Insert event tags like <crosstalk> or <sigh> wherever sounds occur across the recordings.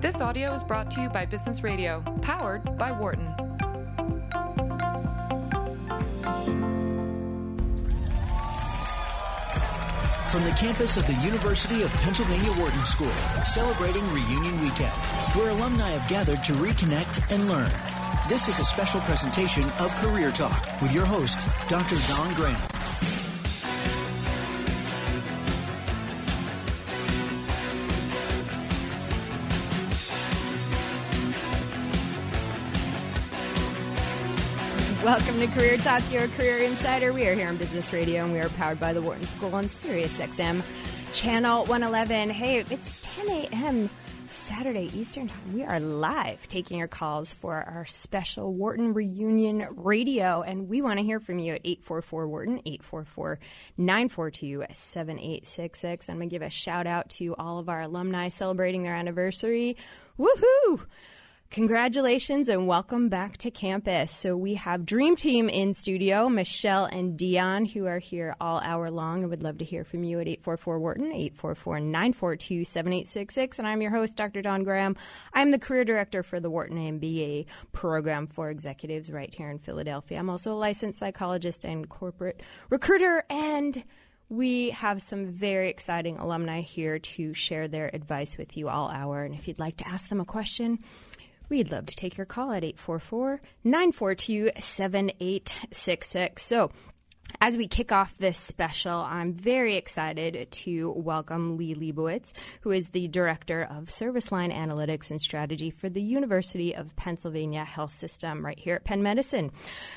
This audio is brought to you by Business Radio, powered by Wharton. From the campus of the University of Pennsylvania Wharton School, celebrating Reunion Weekend, where alumni have gathered to reconnect and learn. This is a special presentation of Career Talk with your host, Dr. Dawn Graham. Welcome to Career Talk, your career insider. We are here on Business Radio and we are powered by the Wharton School on Sirius XM, channel 111. Hey, it's 10 a.m. Saturday Eastern Time. We are live taking your calls for our special Wharton Reunion Radio, and we want to hear from you at 844 Wharton, 844 942 7866. I'm going to give a shout out to all of our alumni celebrating their anniversary. Woohoo! Congratulations and welcome back to campus. So we have Dream Team in studio, Michelle and Dion, who are here all hour long. I would love to hear from you at 844 Wharton, 844-942-7866. And I'm your host, Dr. Dawn Graham. I'm the career director for the Wharton MBA program for executives right here in Philadelphia. I'm also a licensed psychologist and corporate recruiter and we have some very exciting alumni here to share their advice with you all hour. And if you'd like to ask them a question, We'd love to take your call at 844 942 7866. So, as we kick off this special, I'm very excited to welcome Lee Leibowitz, who is the Director of Service Line Analytics and Strategy for the University of Pennsylvania Health System right here at Penn Medicine.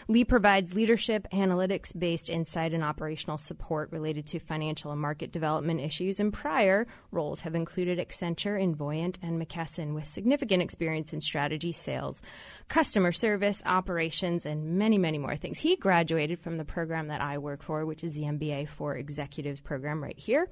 Lee provides leadership, analytics based insight, and operational support related to financial and market development issues, and prior roles have included Accenture, Invoyant, and McKesson with significant experience in strategy, sales, customer service, operations, and many, many more things. He graduated from the program that I work for, which is the MBA for Executives program right here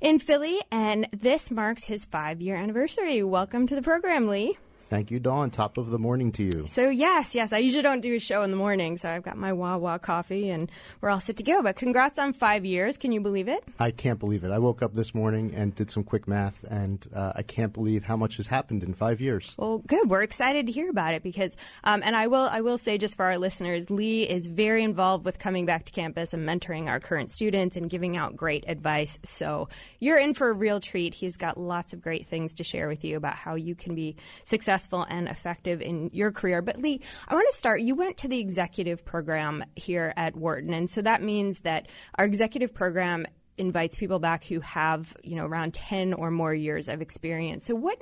in Philly. And this marks his five year anniversary. Welcome to the program, Lee. Thank you, Dawn. Top of the morning to you. So, yes, yes, I usually don't do a show in the morning, so I've got my Wawa coffee and we're all set to go. But congrats on five years. Can you believe it? I can't believe it. I woke up this morning and did some quick math, and uh, I can't believe how much has happened in five years. Well, good. We're excited to hear about it because, um, and I will, I will say just for our listeners, Lee is very involved with coming back to campus and mentoring our current students and giving out great advice. So you're in for a real treat. He's got lots of great things to share with you about how you can be successful and effective effective in your career. But Lee, I want to start. You went to the executive program here at Wharton, and so that means that our executive program invites people back who have you know around 10 or more years of experience. So what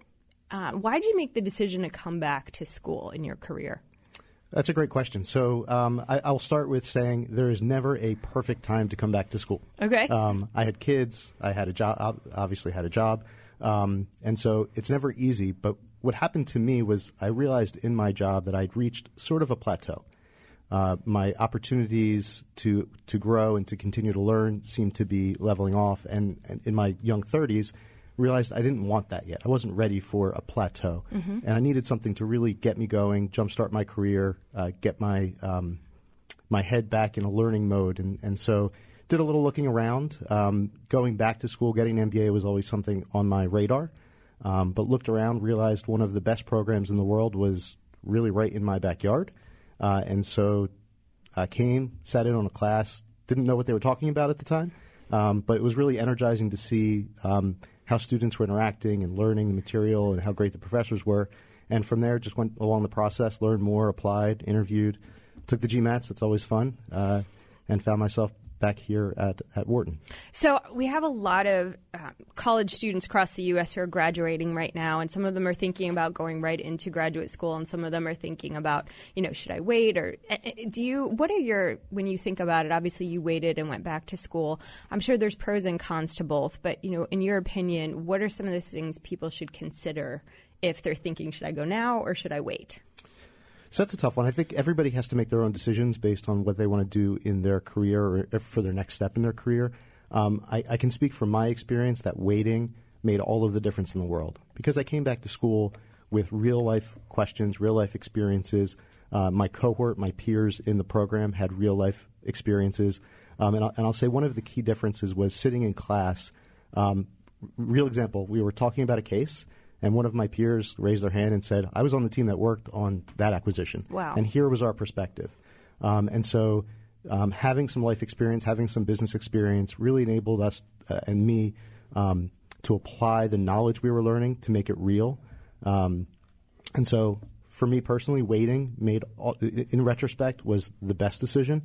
uh, why did you make the decision to come back to school in your career? That's a great question. So um, I, will start with saying there is never a perfect time to come back to school. Okay. Um, I had kids. I had a job. Obviously, had a job, um, and so it's never easy. But what happened to me was I realized in my job that I'd reached sort of a plateau. Uh, my opportunities to to grow and to continue to learn seemed to be leveling off, and, and in my young 30s, realized I didn't want that yet. I wasn't ready for a plateau, mm-hmm. and I needed something to really get me going, jumpstart my career, uh, get my um, my head back in a learning mode, and and so did a little looking around. Um, going back to school, getting an MBA was always something on my radar. Um, but looked around, realized one of the best programs in the world was really right in my backyard. Uh, and so I came, sat in on a class, didn't know what they were talking about at the time, um, but it was really energizing to see um, how students were interacting and learning the material and how great the professors were. And from there, just went along the process, learned more, applied, interviewed, took the GMATs. That's always fun, uh, and found myself back here at, at Wharton. So we have a lot of uh, college students across the U.S. who are graduating right now, and some of them are thinking about going right into graduate school, and some of them are thinking about, you know, should I wait or uh, uh, do you? What are your when you think about it? Obviously, you waited and went back to school. I'm sure there's pros and cons to both, but you know, in your opinion, what are some of the things people should consider if they're thinking, should I go now or should I wait? So that's a tough one. I think everybody has to make their own decisions based on what they want to do in their career or for their next step in their career. Um, I, I, can speak from my experience that waiting made all of the difference in the world because I came back to school with real life questions, real life experiences. Uh, my cohort, my peers in the program had real life experiences. Um, and, I'll, and, I'll, say one of the key differences was sitting in class. Um, real example, we were talking about a case And one of my peers raised their hand and said, I was on the team that worked on that acquisition. Wow. And here was our perspective. Um, and so um, having some life experience, having some business experience really enabled us uh, and me um, to apply the knowledge we were learning to make it real. Um, and so for me personally, waiting made, all, in retrospect, was the best decision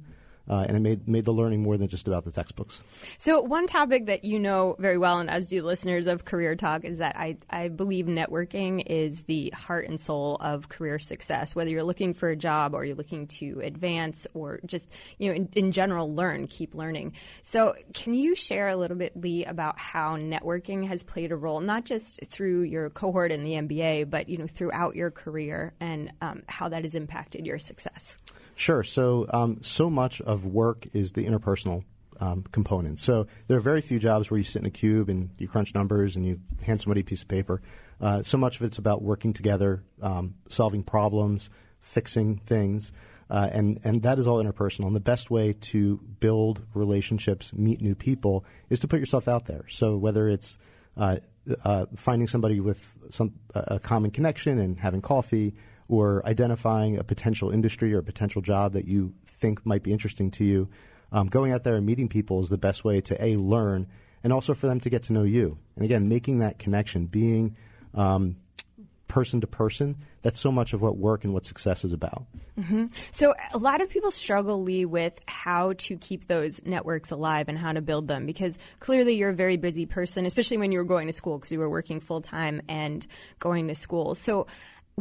uh, and it made made the learning more than just about the textbooks. So one topic that you know very well, and as do listeners of Career Talk, is that I I believe networking is the heart and soul of career success. Whether you're looking for a job or you're looking to advance or just you know in, in general learn, keep learning. So can you share a little bit, Lee, about how networking has played a role, not just through your cohort in the MBA, but you know throughout your career, and um, how that has impacted your success? Sure. So, um, so much of work is the interpersonal um, component. So, there are very few jobs where you sit in a cube and you crunch numbers and you hand somebody a piece of paper. Uh, so much of it's about working together, um, solving problems, fixing things. Uh, and, and that is all interpersonal. And the best way to build relationships, meet new people, is to put yourself out there. So whether it's uh, uh finding somebody with some a common connection and having coffee, or identifying a potential industry or a potential job that you think might be interesting to you, um, going out there and meeting people is the best way to a learn and also for them to get to know you. And again, making that connection, being um, person to person, that's so much of what work and what success is about. Mm-hmm. So, a lot of people struggle, Lee, with how to keep those networks alive and how to build them because clearly you're a very busy person, especially when you were going to school because you were working full time and going to school. So,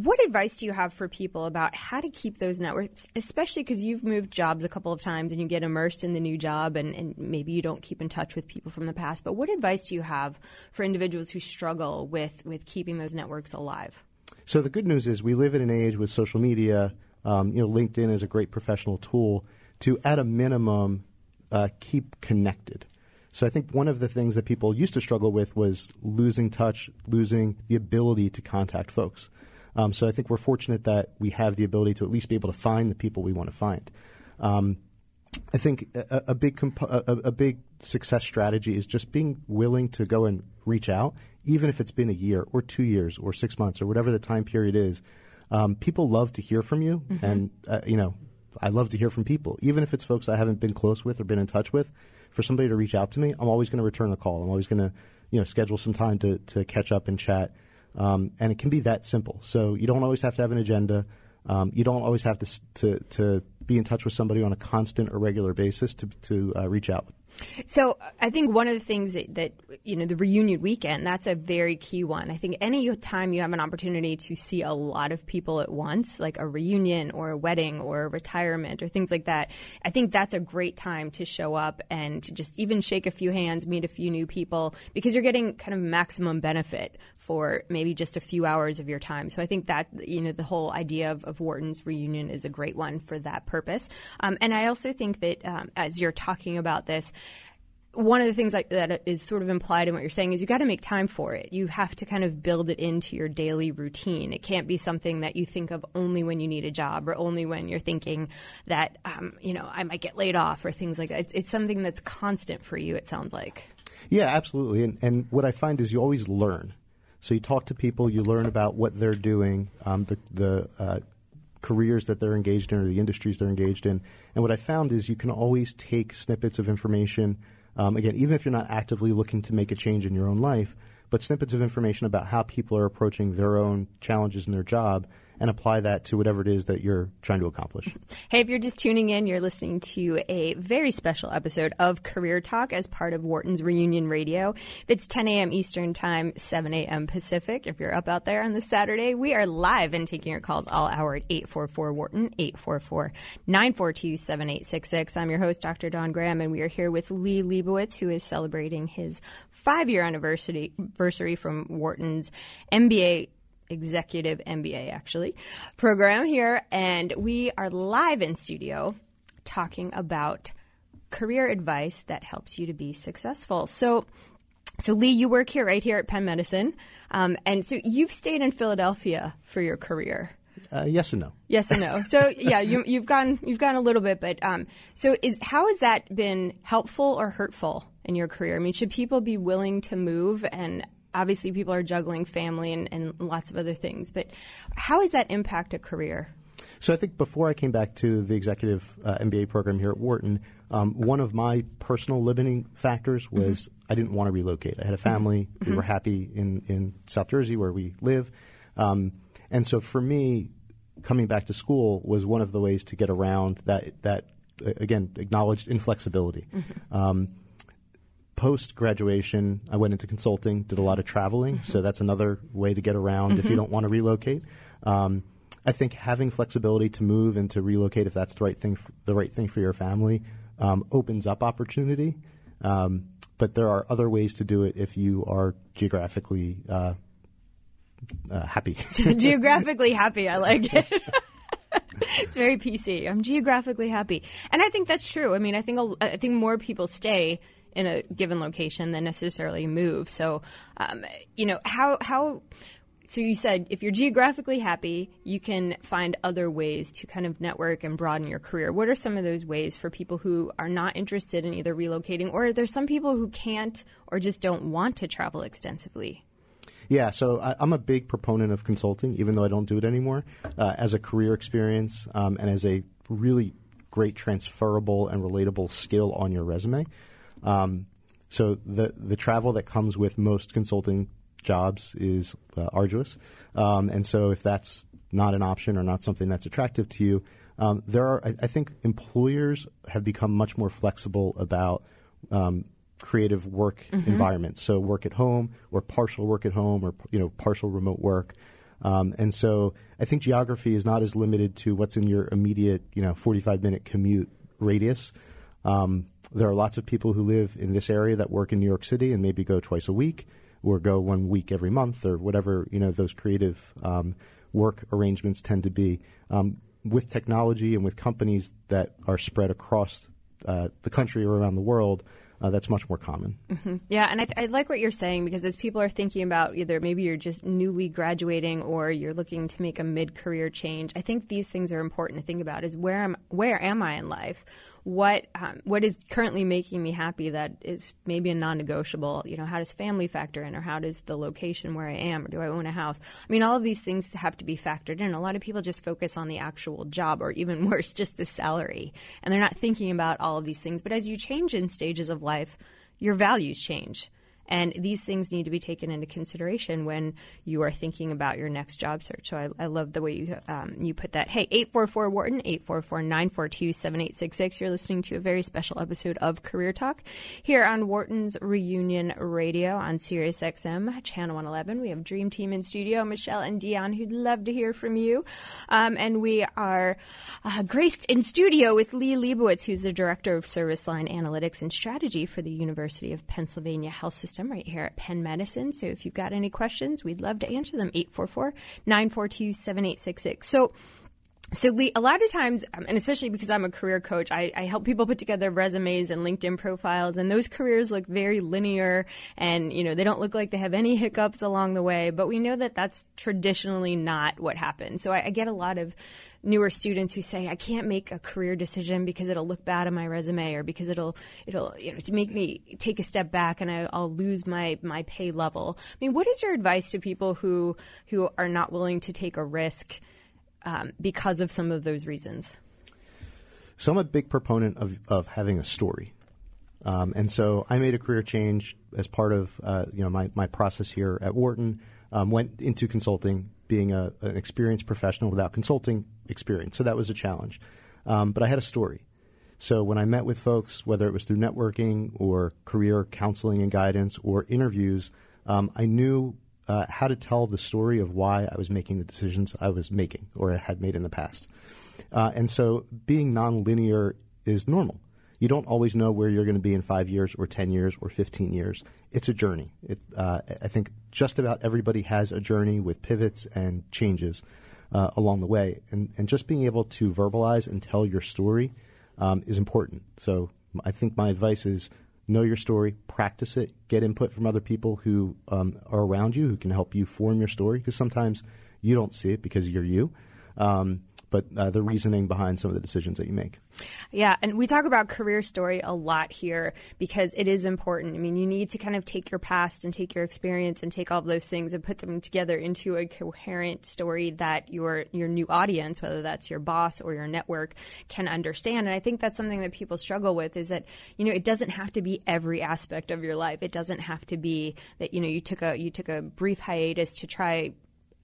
what advice do you have for people about how to keep those networks, especially because you've moved jobs a couple of times and you get immersed in the new job and, and, maybe you don't keep in touch with people from the past? But what advice do you have for individuals who struggle with, with keeping those networks alive? So the good news is we live in an age with social media. Um, you know, LinkedIn is a great professional tool to, at a minimum, uh, keep connected. So I think one of the things that people used to struggle with was losing touch, losing the ability to contact folks. Um, so I think we're fortunate that we have the ability to at least be able to find the people we want to find. Um, I think a, a big comp- a, a, big success strategy is just being willing to go and reach out, even if it's been a year or two years or six months or whatever the time period is. Um, people love to hear from you, mm-hmm. and uh, you know, I love to hear from people, even if it's folks I haven't been close with or been in touch with. For somebody to reach out to me, I'm always going to return a call. I'm always going to, you know, schedule some time to to catch up and chat. Um, and it can be that simple. So you don't always have to have an agenda. Um, you don't always have to, to, to be in touch with somebody on a constant or regular basis to, to uh, reach out. So I think one of the things that, that, you know the reunion weekend that's a very key one. I think any time you have an opportunity to see a lot of people at once, like a reunion or a wedding or a retirement or things like that, I think that's a great time to show up and to just even shake a few hands, meet a few new people because you're getting kind of maximum benefit for maybe just a few hours of your time. So I think that you know the whole idea of, of Wharton's reunion is a great one for that purpose. Um, and I also think that um, as you're talking about this, one of the things that, is sort of implied in what you're saying is you got to make time for it. You have to kind of build it into your daily routine. It can't be something that you think of only when you need a job or only when you're thinking that, um, you know, I might get laid off or things like that. It's, it's something that's constant for you, it sounds like. Yeah, absolutely. And, and what I find is you always learn. So you talk to people, you learn about what they're doing, um, the, the uh, careers that they're engaged in or the industries they're engaged in. And what I found is you can always take snippets of information. Um, again, even if you're not actively looking to make a change in your own life, but snippets of information about how people are approaching their own challenges in their job and apply that to whatever it is that you're trying to accomplish. <laughs> Hey, if you're just tuning in, you're listening to a very special episode of Career Talk as part of Wharton's Reunion Radio. If it's 10 a.m. Eastern Time, 7 a.m. Pacific. If you're up out there on this Saturday, we are live and taking your calls all hour at 844 Wharton, 844 942 7866. I'm your host, Dr. Dawn Graham, and we are here with Lee Leibowitz, who is celebrating his five year anniversary from Wharton's MBA executive MBA, actually, program here. And we are live in studio talking about career advice that helps you to be successful. So, so Lee, you work here right here at Penn Medicine, um, and so you've stayed in Philadelphia for your career. Uh, yes and no. Yes and no. <laughs> So yeah, you, have gone you've gone a little bit, but um, so is how has that been helpful or hurtful in your career? I mean, should people be willing to move and obviously people are juggling family and, and lots of other things. But how does that impact a career? So I think before I came back to the executive uh, MBA program here at Wharton, um, one of my personal limiting factors was mm-hmm. I didn't want to relocate. I had a family. Mm-hmm. We were happy in, in South Jersey where we live. Um, and so for me, coming back to school was one of the ways to get around that, that again, acknowledged inflexibility. Mm-hmm. Um, Post graduation, I went into consulting, did a lot of traveling, mm-hmm. so that's another way to get around if you mm-hmm. don't want to relocate. Um, I think having flexibility to move and to relocate, if that's the right thing, for, the right thing for your family, um, opens up opportunity. Um, but there are other ways to do it if you are geographically uh, uh, happy. <laughs> geographically happy, I like it. <laughs> it's very PC. I'm geographically happy, and I think that's true. I mean, I think I think more people stay in a given location than necessarily move. So, um, you know, how how so you said if you're geographically happy, you can find other ways to kind of network and broaden your career. What are some of those ways for people who are not interested in either relocating or there's some people who can't or just don't want to travel extensively? Yeah, so I, am a big proponent of consulting, even though I don't do it anymore, uh, as a career experience um, and as a really great transferable and relatable skill on your resume. Um, so the the travel that comes with most consulting jobs is uh, arduous. Um, and so if that's not an option or not something that's attractive to you, um, there are, I, I, think employers have become much more flexible about um, creative work mm-hmm. environments. So work at home or partial work at home or, you know, partial remote work. Um, and so I think geography is not as limited to what's in your immediate, you know, 45 minute commute radius. Um, there are lots of people who live in this area that work in New York City and maybe go twice a week or go one week every month or whatever you know those creative um, work arrangements tend to be. Um, with technology and with companies that are spread across uh, the country or around the world, uh, that's much more common. Mm-hmm. Yeah, and I, th- I, like what you're saying because as people are thinking about either maybe you're just newly graduating or you're looking to make a mid-career change, I think these things are important to think about. Is where am where am I in life? What um, what is currently making me happy that is maybe a non-negotiable you know how does family factor in or how does the location where i am or do i own a house? I mean all of these things have to be factored in. A lot of people just focus on the actual job or even <laughs> worse just the salary. And they're not thinking about all of these things. But as you change in stages of life your values change and these things need to be taken into consideration when you are thinking about your next job search. So I, I love the way you um, you put that. Hey, 844 Wharton, 844 942 7866. You're listening to a very special episode of Career Talk here on Wharton's Reunion Radio on Sirius XM, Channel 111. We have Dream Team in studio, Michelle and Dion, who'd love to hear from you. Um, and we are uh, graced in studio with Lee Leibowitz, who's the Director of Service Line Analytics and Strategy for the University of Pennsylvania Health System system right here at Penn Medicine. So if you've got any questions, we'd love to answer them. 844 942 7866. So so, Lee, a lot of times, um, and especially because I'm a career coach, I, I, help people put together resumes and LinkedIn profiles, and those careers look very linear, and you know they don't look like they have any hiccups along the way. But we know that that's traditionally not what happens. So I, I get a lot of newer students who say I can't make a career decision because it'll look bad on my resume, or because it'll it'll you know to make me take a step back and I, I'll lose my my pay level. I mean, what is your advice to people who who are not willing to take a risk? Um, because of some of those reasons? So I'm a big proponent of, of having a story. Um, and so I made a career change as part of uh, you know my, my process here at Wharton. Um, went into consulting, being a, an experienced professional without consulting experience. So that was a challenge. Um, but I had a story. So when I met with folks, whether it was through networking or career counseling and guidance or interviews, um, I knew uh, how to tell the story of why I was making the decisions I was making or had made in the past. Uh, and so being nonlinear is normal. You don't always know where you're going to be in five years or 10 years or 15 years. It's a journey. It, uh, I think just about everybody has a journey with pivots and changes uh, along the way. And, and just being able to verbalize and tell your story um, is important. So I think my advice is know your story, practice it, get input from other people who um, are around you who can help you form your story because sometimes you don't see it because you're you. Um, but uh, the reasoning behind some of the decisions that you make. Yeah, and we talk about career story a lot here because it is important. I mean, you need to kind of take your past and take your experience and take all of those things and put them together into a coherent story that your your new audience, whether that's your boss or your network, can understand. And I think that's something that people struggle with is that you know it doesn't have to be every aspect of your life. It doesn't have to be that you know you took a you took a brief hiatus to try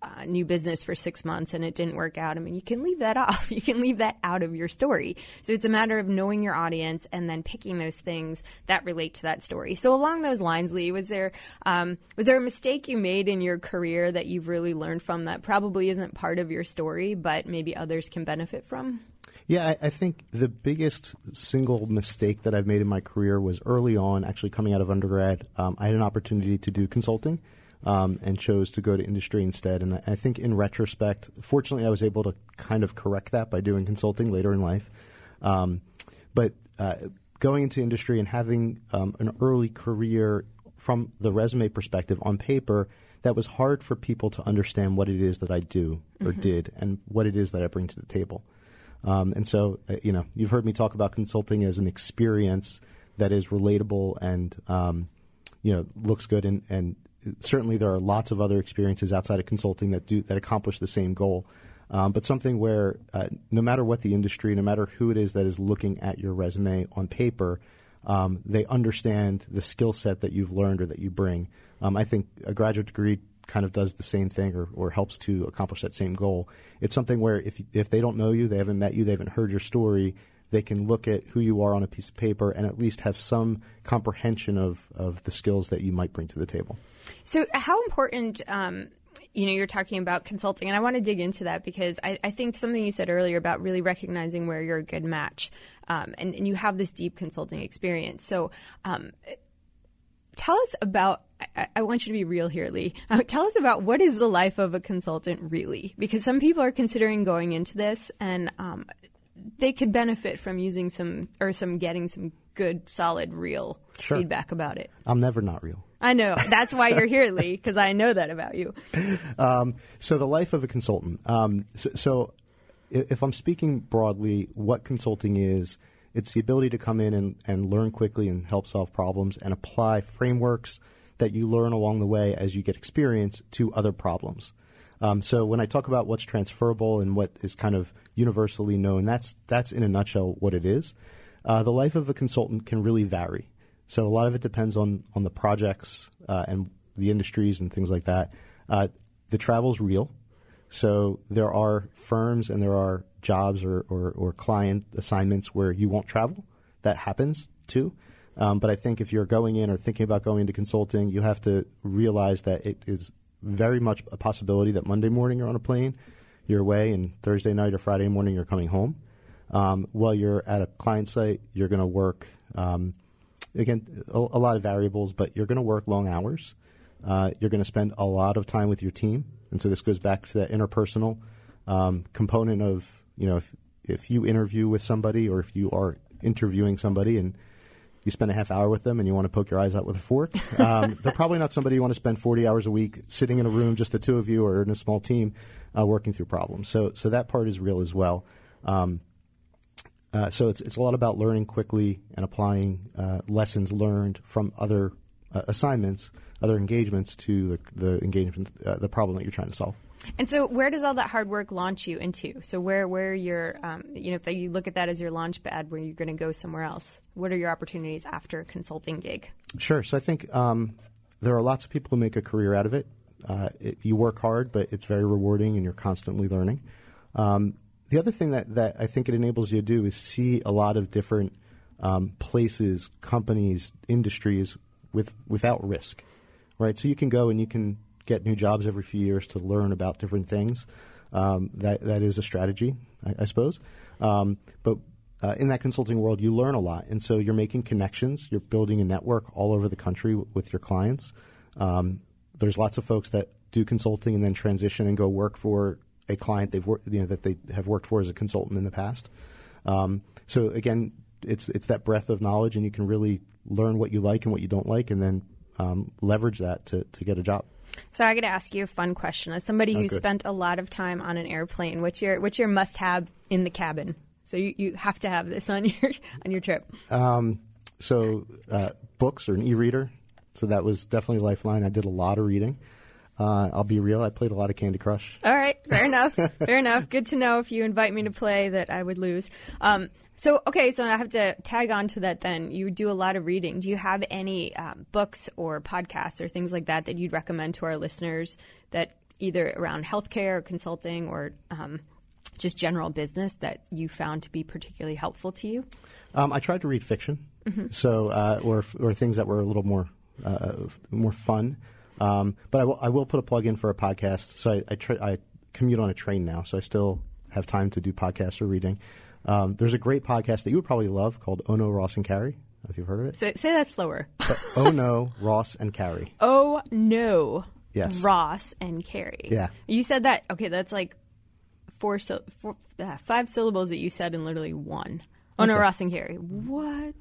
uh, new business for six months and it didn't work out. I mean, you can leave that <laughs> off. You can leave that out of your story. So it's a matter of knowing your audience and then picking those things that relate to that story. So along those lines, Lee, was there um, was there a mistake you made in your career that you've really learned from that probably isn't part of your story, but maybe others can benefit from? Yeah, I, I, think the biggest single mistake that I've made in my career was early on, actually coming out of undergrad. Um, I had an opportunity to do consulting um, and chose to go to industry instead. And I think in retrospect, fortunately, I was able to kind of correct that by doing consulting later in life. Um, but uh, going into industry and having um, an early career from the resume perspective on paper, that was hard for people to understand what it is that I do or mm-hmm. did and what it is that I bring to the table. Um, and so, uh, you know, you've heard me talk about consulting as an experience that is relatable and, um, you know, looks good and, and certainly there are lots of other experiences outside of consulting that do that accomplish the same goal. Um, but something where uh, no matter what the industry, no matter who it is that is looking at your resume on paper, um, they understand the skill set that you've learned or that you bring. Um, I think a graduate degree kind of does the same thing or, or helps to accomplish that same goal. It's something where if if they don't know you, they haven't met you, they haven't heard your story, they can look at who you are on a piece of paper and at least have some comprehension of, of the skills that you might bring to the table. So, how important? Um, you know, you're talking about consulting, and I want to dig into that because I, I, think something you said earlier about really recognizing where you're a good match, um, and, and, you have this deep consulting experience. So, um, tell us about. I, want you to be real here, Lee. Uh, tell us about what is the life of a consultant really, because some people are considering going into this, and um, they could benefit from using some or some getting some good, solid, real sure. feedback about it. I'm never not real. I know. That's why you're here, Lee, because I know that about you. <laughs> Um, so, the life of a consultant. Um, so, so, if I'm speaking broadly, what consulting is, it's the ability to come in and, and learn quickly and help solve problems and apply frameworks that you learn along the way as you get experience to other problems. Um, so when I talk about what's transferable and what is kind of universally known, that's that's in a nutshell what it is. Uh, the life of a consultant can really vary. So a lot of it depends on on the projects uh, and the industries and things like that. Uh, the travel's real, so there are firms and there are jobs or, or, or client assignments where you won't travel. That happens too. Um, but I think if you're going in or thinking about going into consulting, you have to realize that it is very much a possibility that Monday morning you're on a plane, you're away, and Thursday night or Friday morning you're coming home. Um, while you're at a client site, you're going to work. Um, again, a, a, lot of variables, but you're going to work long hours. Uh, you're going to spend a lot of time with your team, and so this goes back to that interpersonal um, component of you know if if you interview with somebody or if you are interviewing somebody and you spend a half hour with them and you want to poke your eyes out with a fork, um, <laughs> they're probably not somebody you want to spend 40 hours a week sitting in a room, just the two of you or in a small team, uh, working through problems. So, so that part is real as well. Um, uh, so it's it's a lot about learning quickly and applying uh, lessons learned from other uh, assignments, other engagements to the, the engagement, uh, the problem that you're trying to solve. And so, where does all that hard work launch you into? So, where where you're, um, you know, if you look at that as your launch pad, where you're going to go somewhere else, what are your opportunities after consulting gig? Sure. So, I think um, there are lots of people who make a career out of it. Uh, it. You work hard, but it's very rewarding, and you're constantly learning. Um, the other thing that, that I think it enables you to do is see a lot of different um, places, companies, industries with without risk, right? So you can go and you can get new jobs every few years to learn about different things. Um, that that is a strategy, I, I suppose. Um, but uh, in that consulting world, you learn a lot, and so you're making connections. You're building a network all over the country w- with your clients. Um, there's lots of folks that do consulting and then transition and go work for a client they've worked, you know, that they have worked for as a consultant in the past. Um, so again, it's it's that breadth of knowledge, and you can really learn what you like and what you don't like, and then um, leverage that to, to get a job. So I got to ask you a fun question. As somebody Oh, who good. spent a lot of time on an airplane, what's your what's your must have in the cabin? So you, you have to have this <laughs> on your on your trip. So uh, books or an e-reader. So that was definitely a lifeline. I did a lot of reading. Uh, I'll be real. I played a lot of Candy Crush. All right, fair enough. <laughs> Fair enough. Good to know if you invite me to play that I would lose. Um, so okay, so I have to tag on to that. Then you do a lot of reading. Do you have any um, books or podcasts or things like that that you'd recommend to our listeners that either around healthcare or consulting or um, just general business that you found to be particularly helpful to you? Um, I tried to read fiction, so uh, or or things that were a little more uh, more fun. Um, but I will will put a plug in for a podcast. So I I, tra- I commute on a train now, so I still have time to do podcasts or reading. Um, there's a great podcast that you would probably love called Oh No Ross and Carrie. If you've heard of it, Say, say that slower. oh no <laughs> Ross and Carrie. Oh no. Yes. Ross and Carrie. Yeah. You said that. Okay, that's like four, four uh, five syllables that you said in literally one. Oh no, Ross and Carrie. What?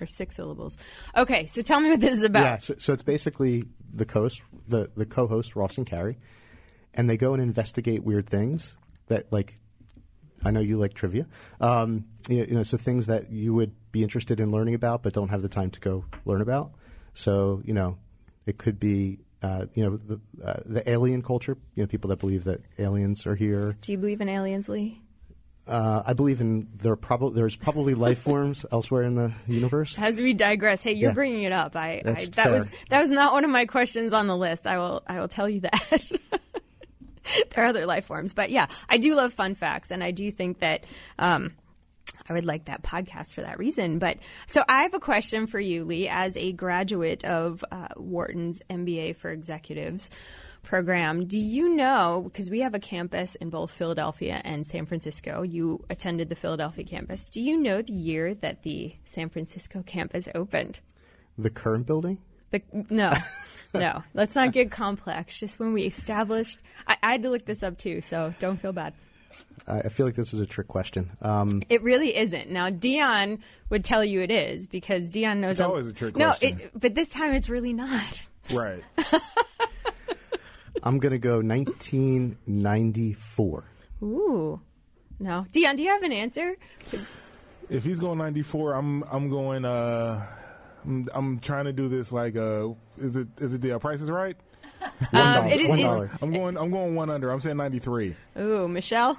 Or six syllables. Okay, so tell me what this is about. Yeah, so, so it's basically the coast, the the co-host Ross and Carrie, and they go and investigate weird things that like. I know you like trivia, um, you, know, so things that you would be interested in learning about but don't have the time to go learn about. So you know, it could be uh, you know the uh, the alien culture, you know, people that believe that aliens are here. Do you believe in aliens, Lee? Uh, I believe in there probably there's probably life <laughs> forms elsewhere in the universe. As we digress, hey, you're Yeah. bringing it up. I, I that was that was not one of my questions on the list. I will I will tell you that. <laughs> <laughs> there are other life forms, but yeah, I do love fun facts, and I do think that um, I would like that podcast for that reason. But so I have a question for you, Lee, as a graduate of uh, Wharton's MBA for Executives program. Do you know, because we have a campus in both Philadelphia and San Francisco, you attended the Philadelphia campus. Do you know the year that the San Francisco campus opened? The current building. The, no, <laughs> no, let's not get complex. Just when we established, I, I had to look this up too, so don't feel bad. I I feel like this is a trick question. Um, It really isn't. Now, Dion would tell you it is because Dion knows. It's always a trick no, question. it, but this time it's really not. Right. <laughs> I'm gonna go 1994. Ooh, no, Dion, do you have an answer? If he's going 94, I'm I'm going. Uh, I'm, I'm trying to do this like uh, is it is it the uh, Price is Right? Um, it is. One. I'm going I'm going one under. I'm saying 93. Ooh, Michelle,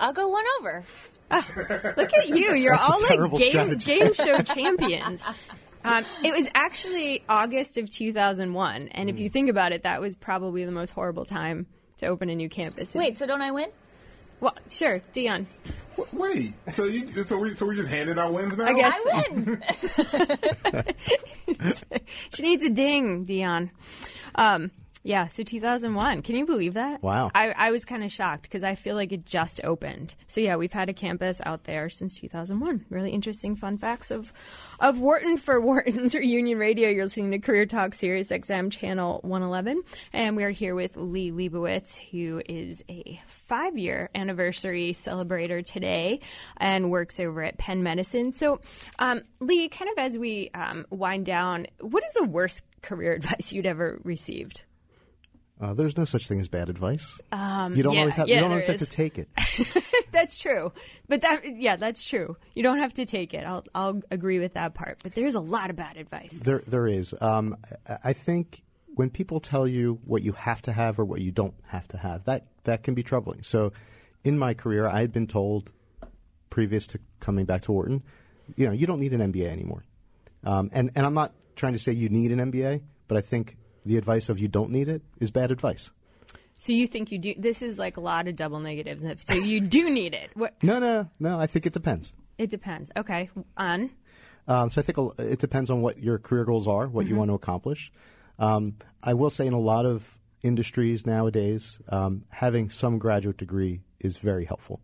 I'll go one over. look at you. You're all like game strategy. game show <laughs> champions. Um, it was actually August of 2001, and Hmm. if you think about it, that was probably the most horrible time to open a new campus. Wait, so don't I win? Well, sure, Dion. Wait. So you so we so we just handed out wins now? I guess I win. <laughs> <laughs> she needs a ding, Dion. Um, yeah, so 2001. Can you believe that? Wow. I, I was kind of shocked because I feel like it just opened. So yeah, we've had a campus out there since 2001. Really interesting fun facts of of Wharton for <laughs> Wharton's Reunion Radio. You're listening to Career Talk Sirius XM Channel 111, and we are here with Lee Leibowitz, who is a five year anniversary celebrator today and works over at Penn Medicine. So, um, Lee, kind of as we um, wind down, what is the worst career <laughs> advice you'd ever received? Uh, there's no such thing as bad advice. you don't yeah, always have. yeah, you don't there always have to take it. <laughs> That's true, but that yeah, that's true. You don't have to take it. I'll I'll agree with that part. But there's a lot of bad advice. There, there is. Um, I- I think when people tell you what you have to have or what you don't have to have, that that can be troubling. So, in my career, I had been told previous to coming back to Wharton, you know, you don't need an MBA anymore. Um, and and I'm not trying to say you need an MBA, but I think the advice of you don't need it is bad advice. So you think you do? This is like a lot of double negatives. So you do need it. What? No, no, no. I think it depends. It depends. Okay, on Um, so I think it depends on what your career goals are, what you want to accomplish. Um, I will say in a lot of industries nowadays, um, having some graduate degree is very helpful,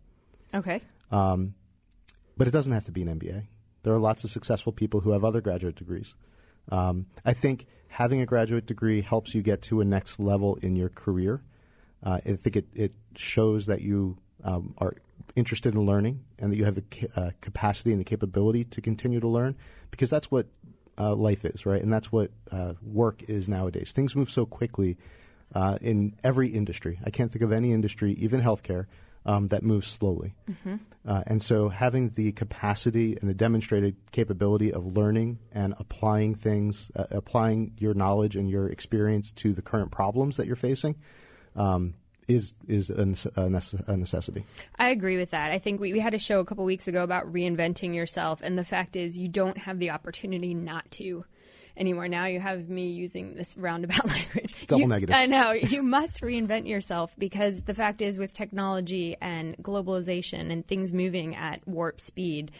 okay. but it doesn't have to be an MBA. There are lots of successful people who have other graduate degrees. Um, I think having a graduate degree helps you get to a next level in your career. Uh, I think it, it shows that you um, are interested in learning and that you have the ca- uh, capacity and the capability to continue to learn because that's what uh, life is, right? And that's what uh, work is nowadays. Things move so quickly uh, in every industry. I can't think of any industry, even healthcare, um, that moves slowly. Uh, and so having the capacity and the demonstrated capability of learning and applying things, uh, applying your knowledge and your experience to the current problems that you're facing. Um, is is a, a necessity. I agree with that. I think we, we had a show a couple weeks ago about reinventing yourself, and the fact is, you don't have the opportunity not to anymore. Now you have me using this roundabout <laughs> language. Double negative. I know. You must reinvent yourself because the fact is, with technology and globalization and things moving at warp speed,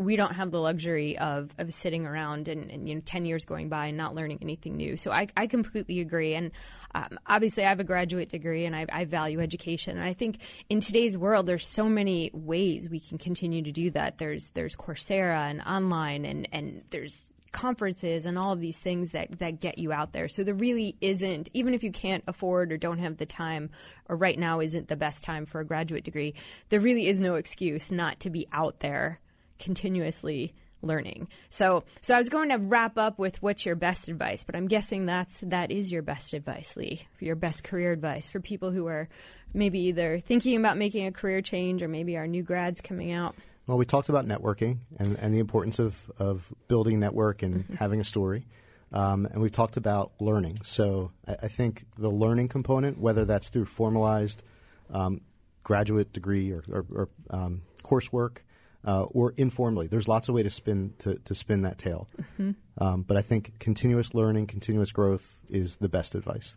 we don't have the luxury of, of sitting around and, and you know 10 years going by and not learning anything new so i, I completely agree and um, obviously i have a graduate degree and I, I value education and i think in today's world there's so many ways we can continue to do that there's there's coursera and online and and there's conferences and all of these things that, that get you out there. So there really isn't, even if you can't afford or don't have the time, or right now isn't the best time for a graduate degree, there really is no excuse not to be out there continuously learning. So so I was going to wrap up with what's your best advice, but I'm guessing that's that is your best advice, Lee, for your best career advice for people who are maybe either thinking about making a career change or maybe our new grads coming out. Well, we talked about networking and, and the importance of, of building network and having a story. Um, and we've talked about learning. So I, I think the learning component, whether that's through formalized um, graduate degree or, or, or um, coursework uh, or informally, there's lots of ways to spin to, to spin that tale. Um, but I think continuous learning, continuous growth is the best advice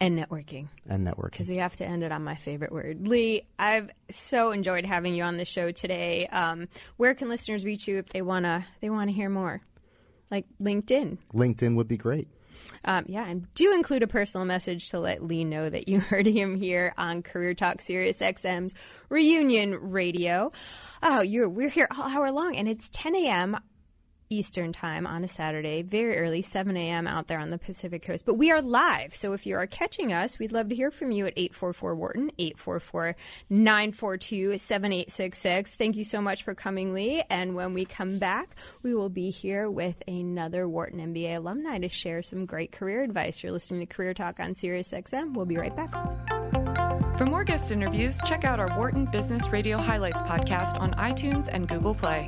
And networking. and networking. because we have to end it on my favorite word. Lee, I've so enjoyed having you on the show today. Um, where can listeners reach you if they wanna they wanna hear more? Like LinkedIn. LinkedIn would be great. Um, yeah, and do include a personal message to let Lee know that you <laughs> heard him here on Career Talk Sirius XM's Reunion Radio. Oh, you're we're here all hour long, and it's 10 a.m. Eastern time on a Saturday, very early, 7 a.m. out there on the Pacific Coast. But we are live, so if you are catching us, we'd love to hear from you at 844 Wharton, 844 942 7866. Thank you so much for coming, Lee. And when we come back, we will be here with another Wharton MBA alumni to share some great career advice. You're listening to Career Talk on Sirius XM. We'll be right back. For more guest interviews, check out our Wharton Business Radio Highlights podcast on iTunes and Google Play.